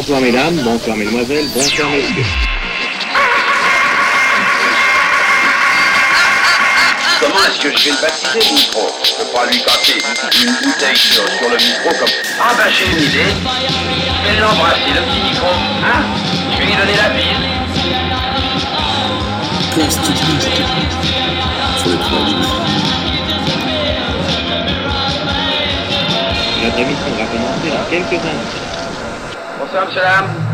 bonsoir mesdames, bonsoir mesdemoiselles, bonsoir messieurs. Comment est-ce que je vais le baptiser, le micro? Je peux pas lui casser une bouteille sur, sur le micro comme... Ah ben j'ai une idée. Je vais l'embrasser, le petit micro. Hein? Je vais lui donner la bise. Plastique. Sur le Notre émission va commencer dans quelques instants. والسلام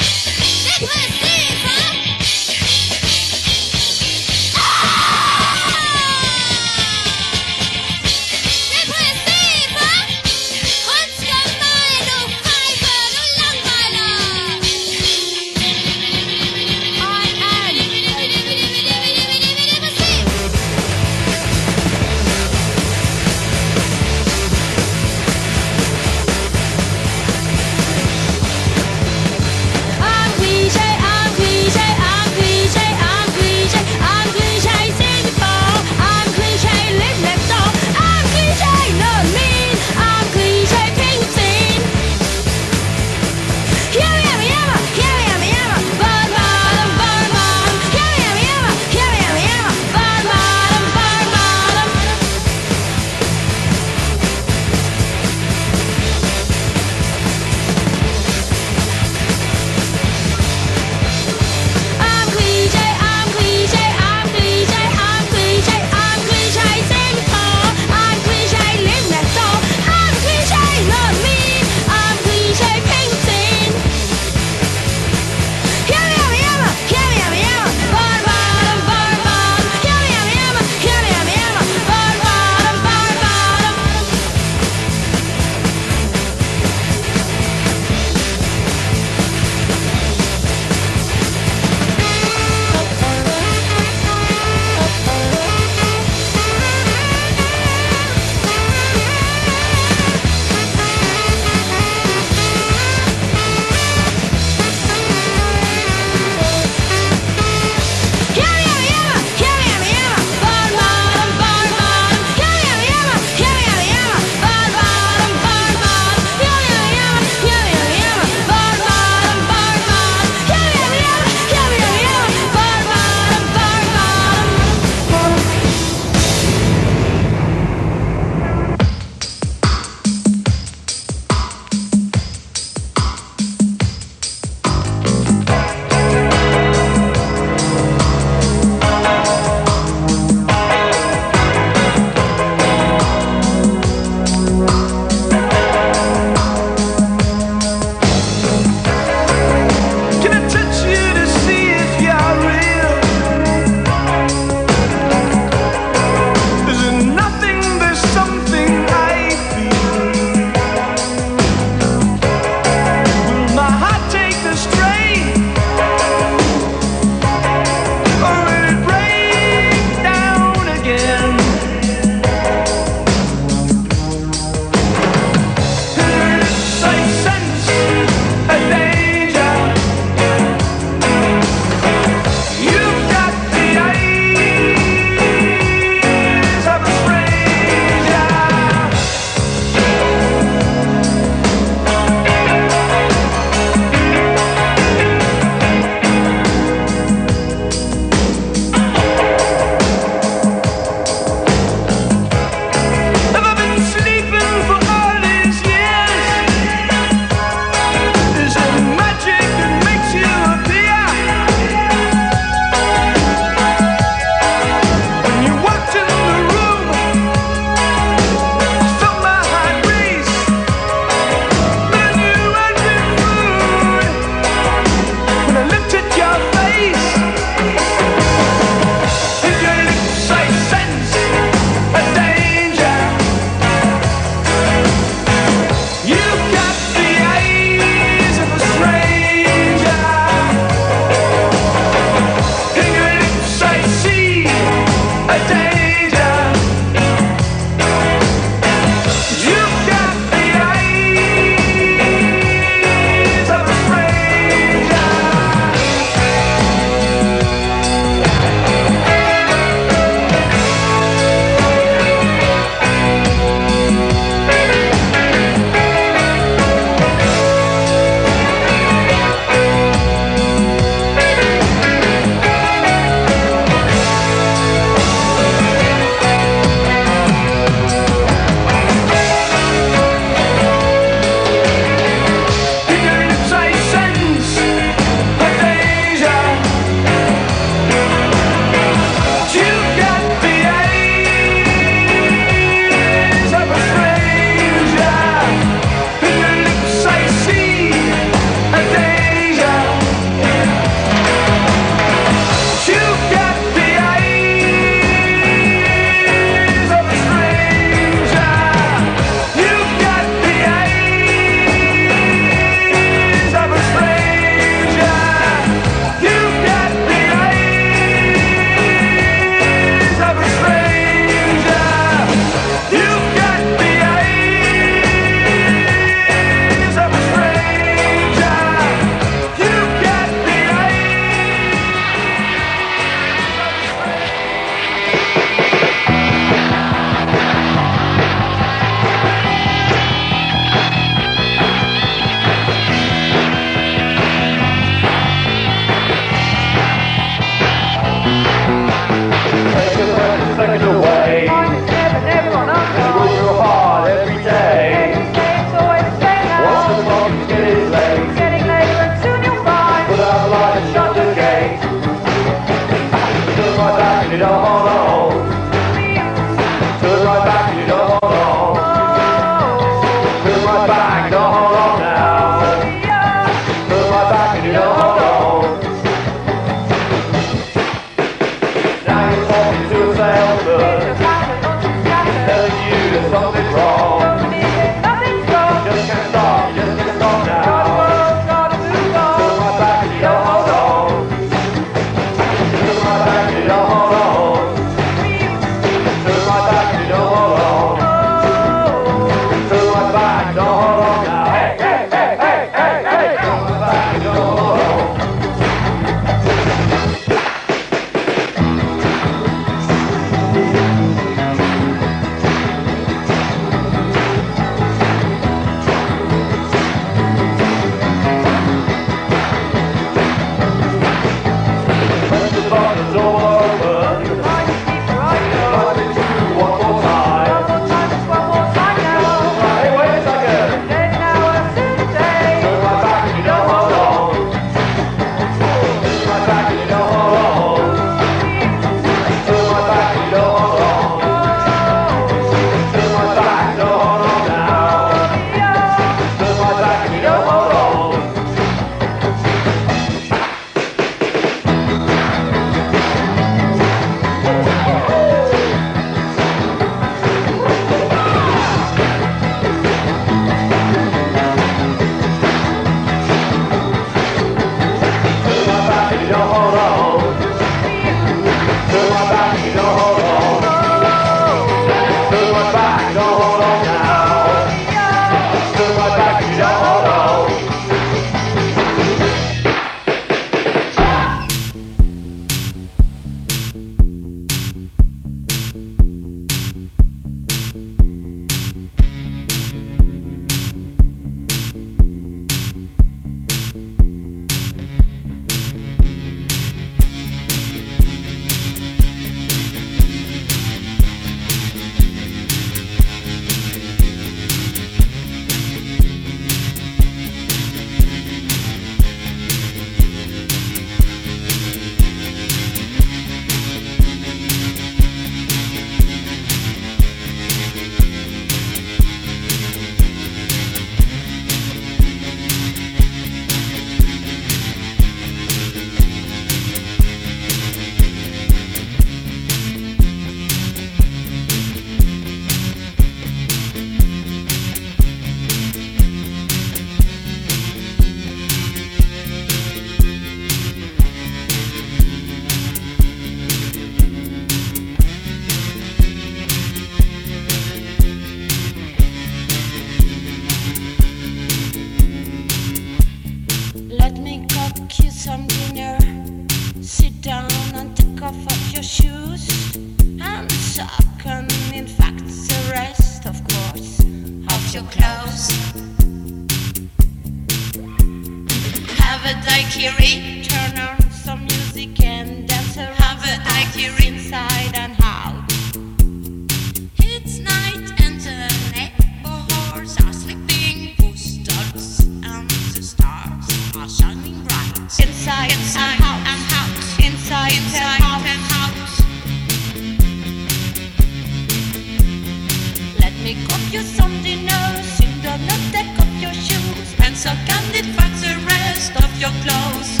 your clothes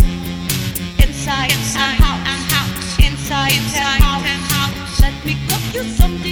inside, inside, house, house, inside, inside house. Let me cook you something.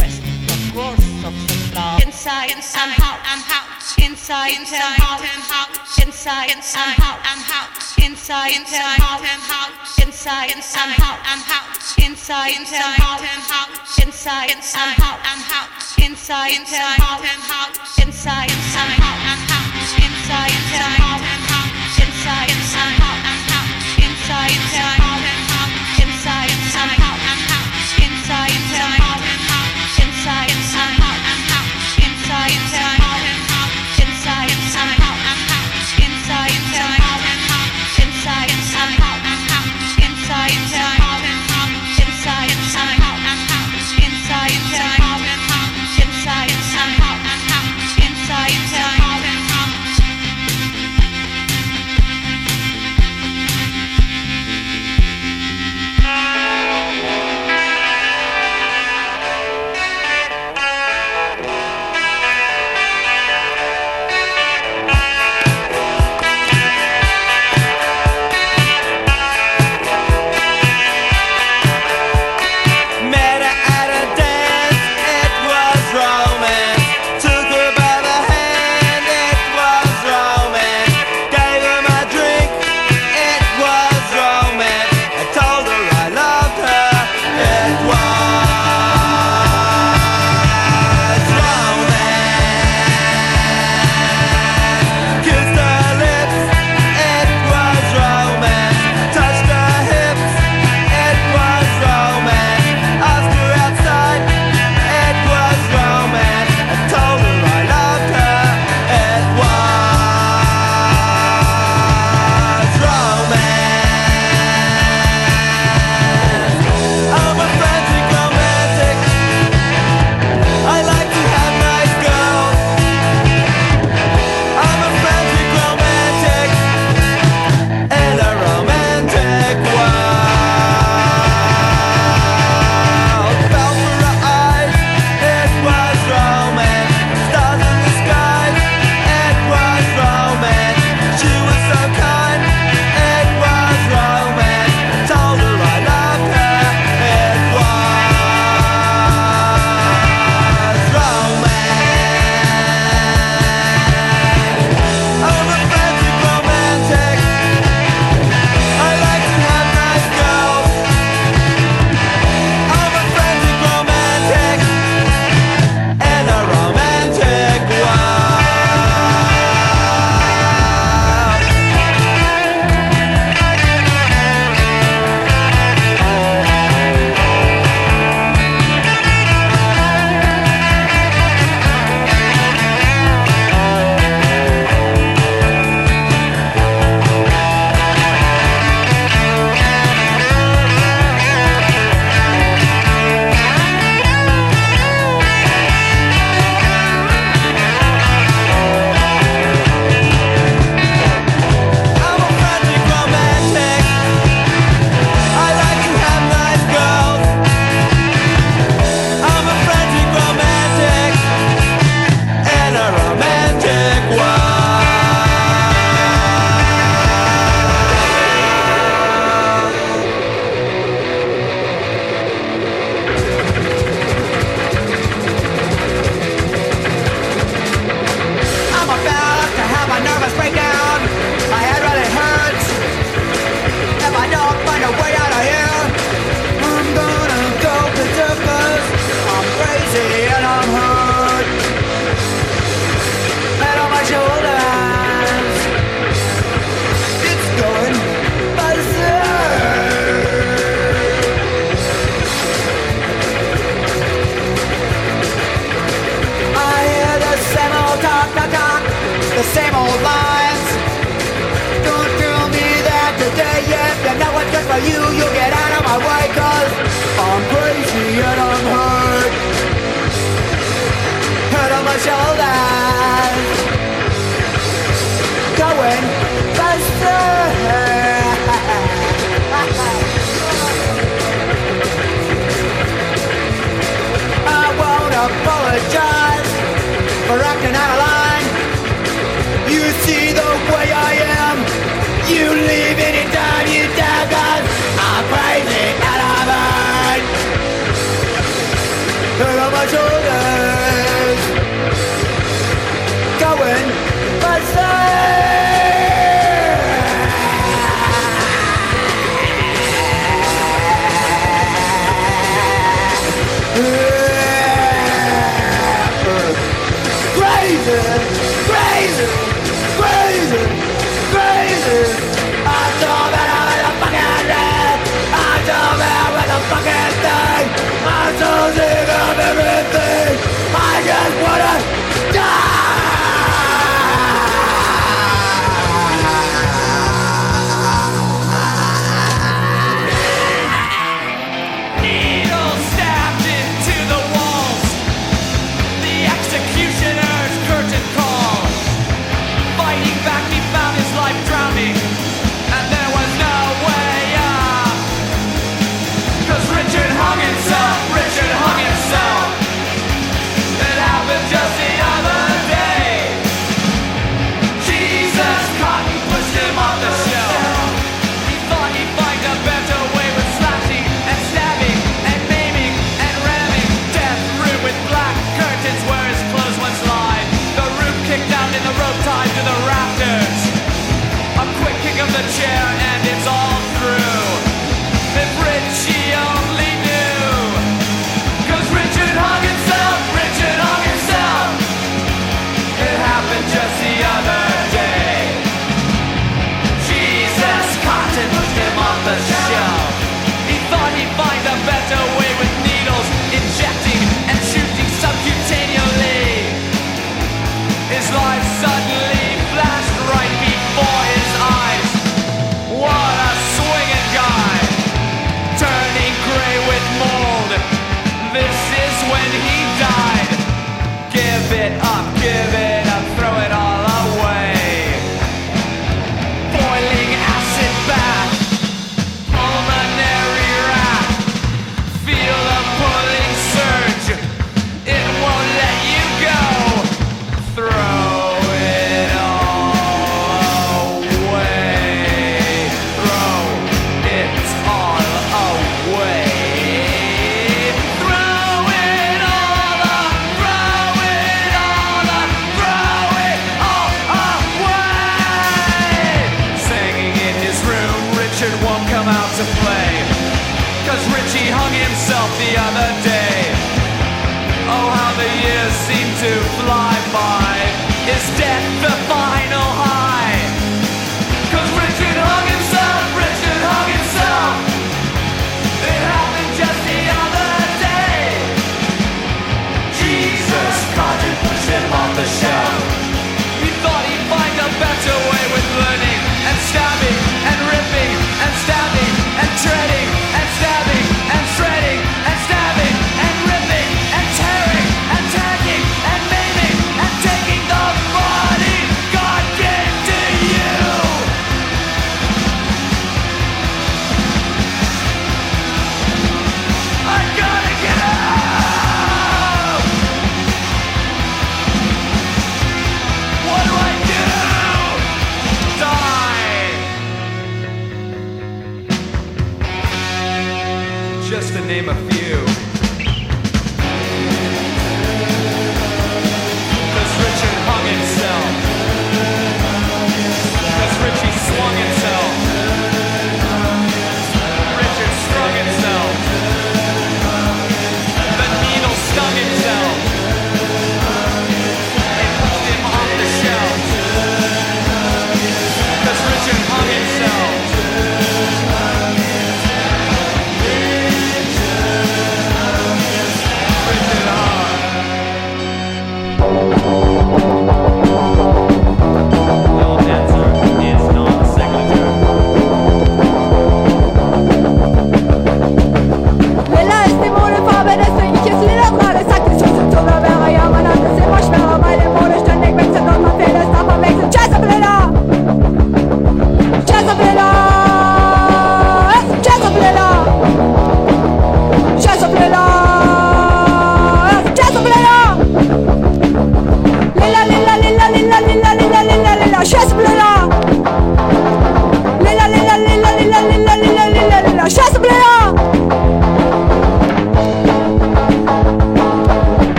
words of love. Inside, inside, I'm out, I'm out. Inside, inside, out, out. Inside, inside, out, I'm out. Inside, inside, out, out. Inside, inside, out, I'm out. Inside, inside, out, out. Inside, inside, out, I'm out. Inside, inside, out, out. Inside, inside, out, I'm out. Inside, inside, out.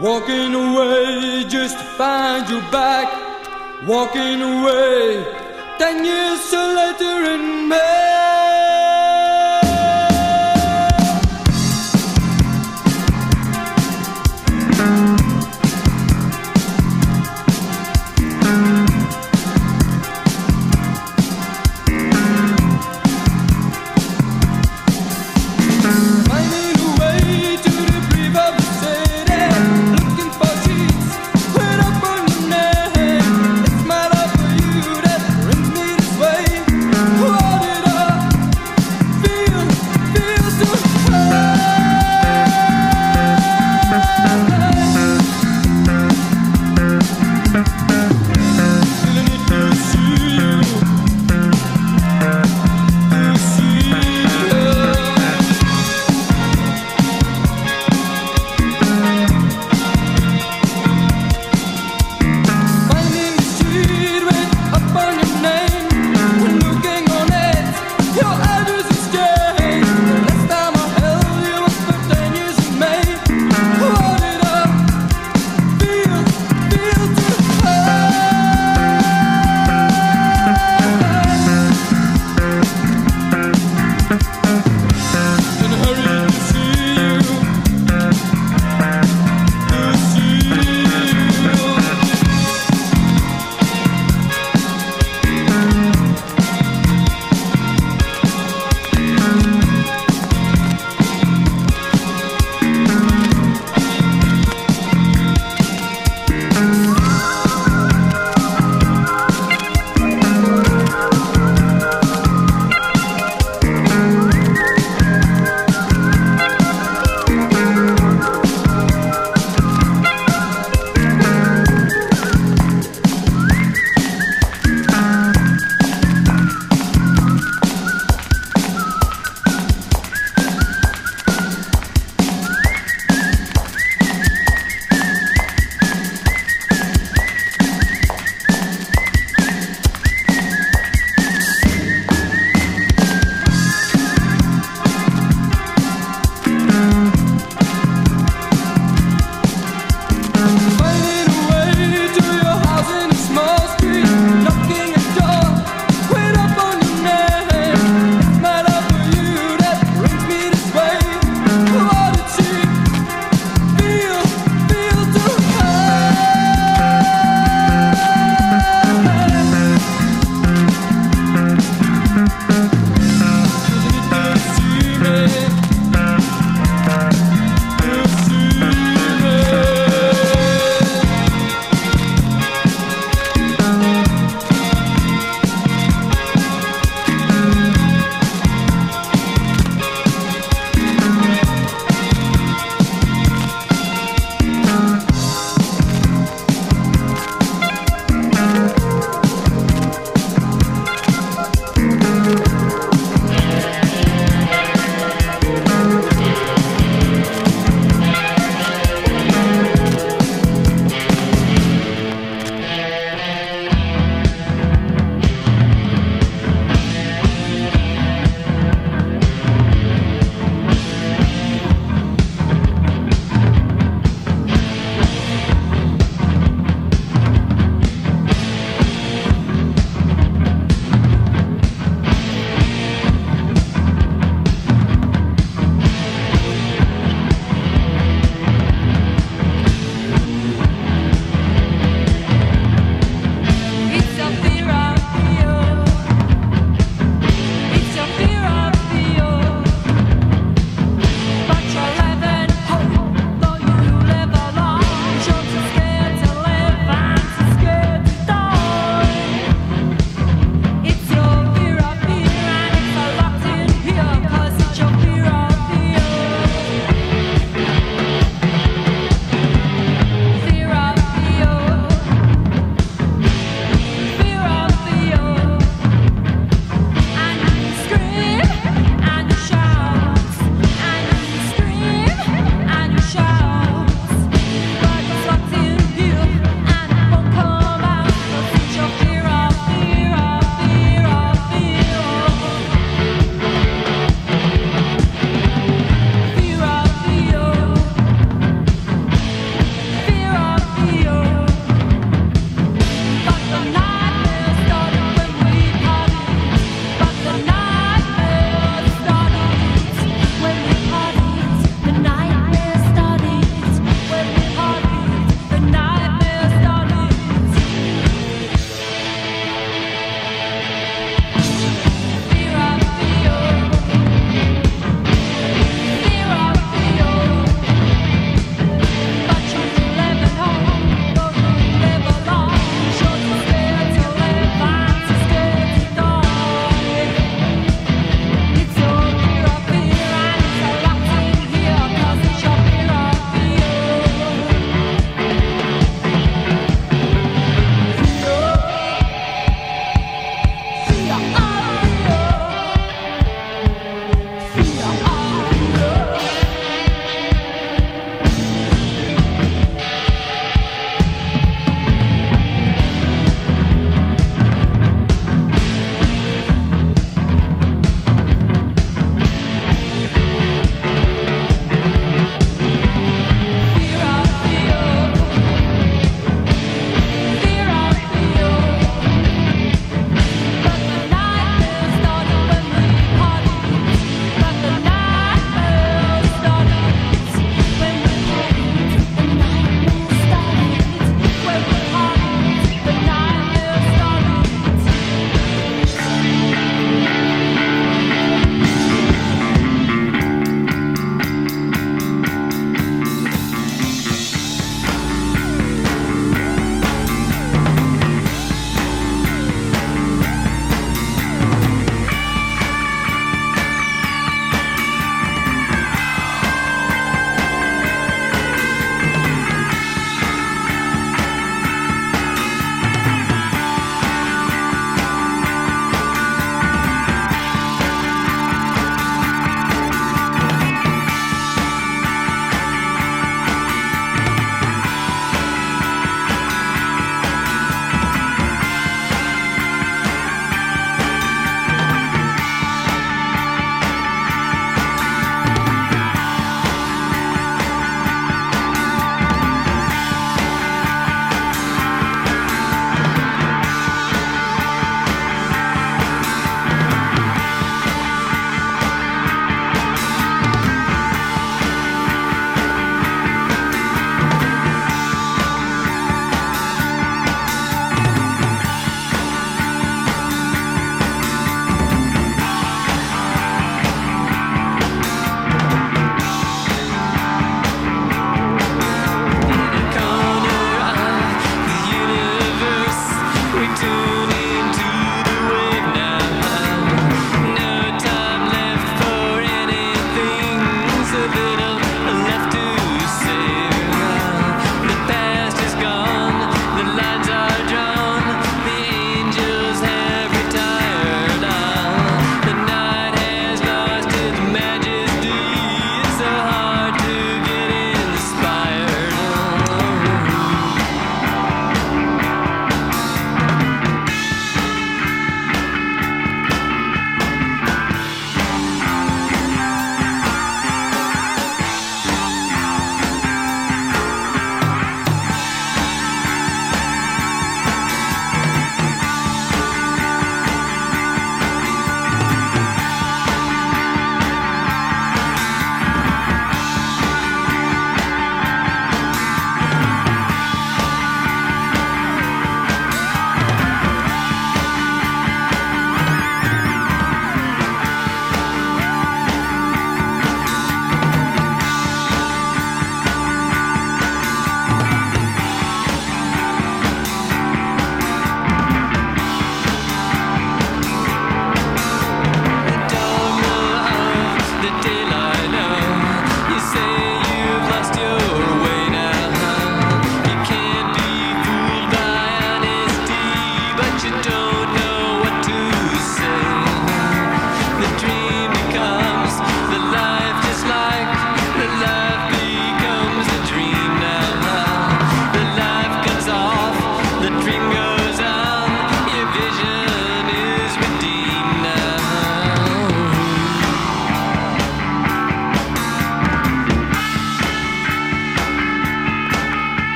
Walking away just to find you back. Walking away ten years later in May.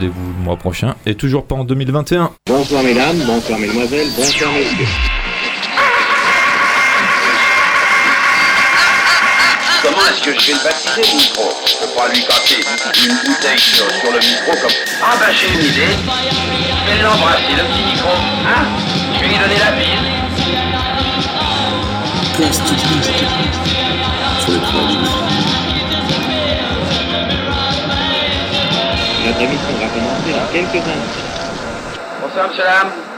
rendez-vous le mois prochain et toujours pas en 2021. Bonsoir mesdames, bonsoir mesdemoiselles, bonsoir messieurs. Comment est-ce que je vais le baptiser le micro? Je peux pas lui casser une bouteille sur, le micro comme... Ah bah ben, j'ai une idée. Je vais l'embrasser, le petit micro. Hein? Je vais lui donner la bise. Notre émission Amsterdam.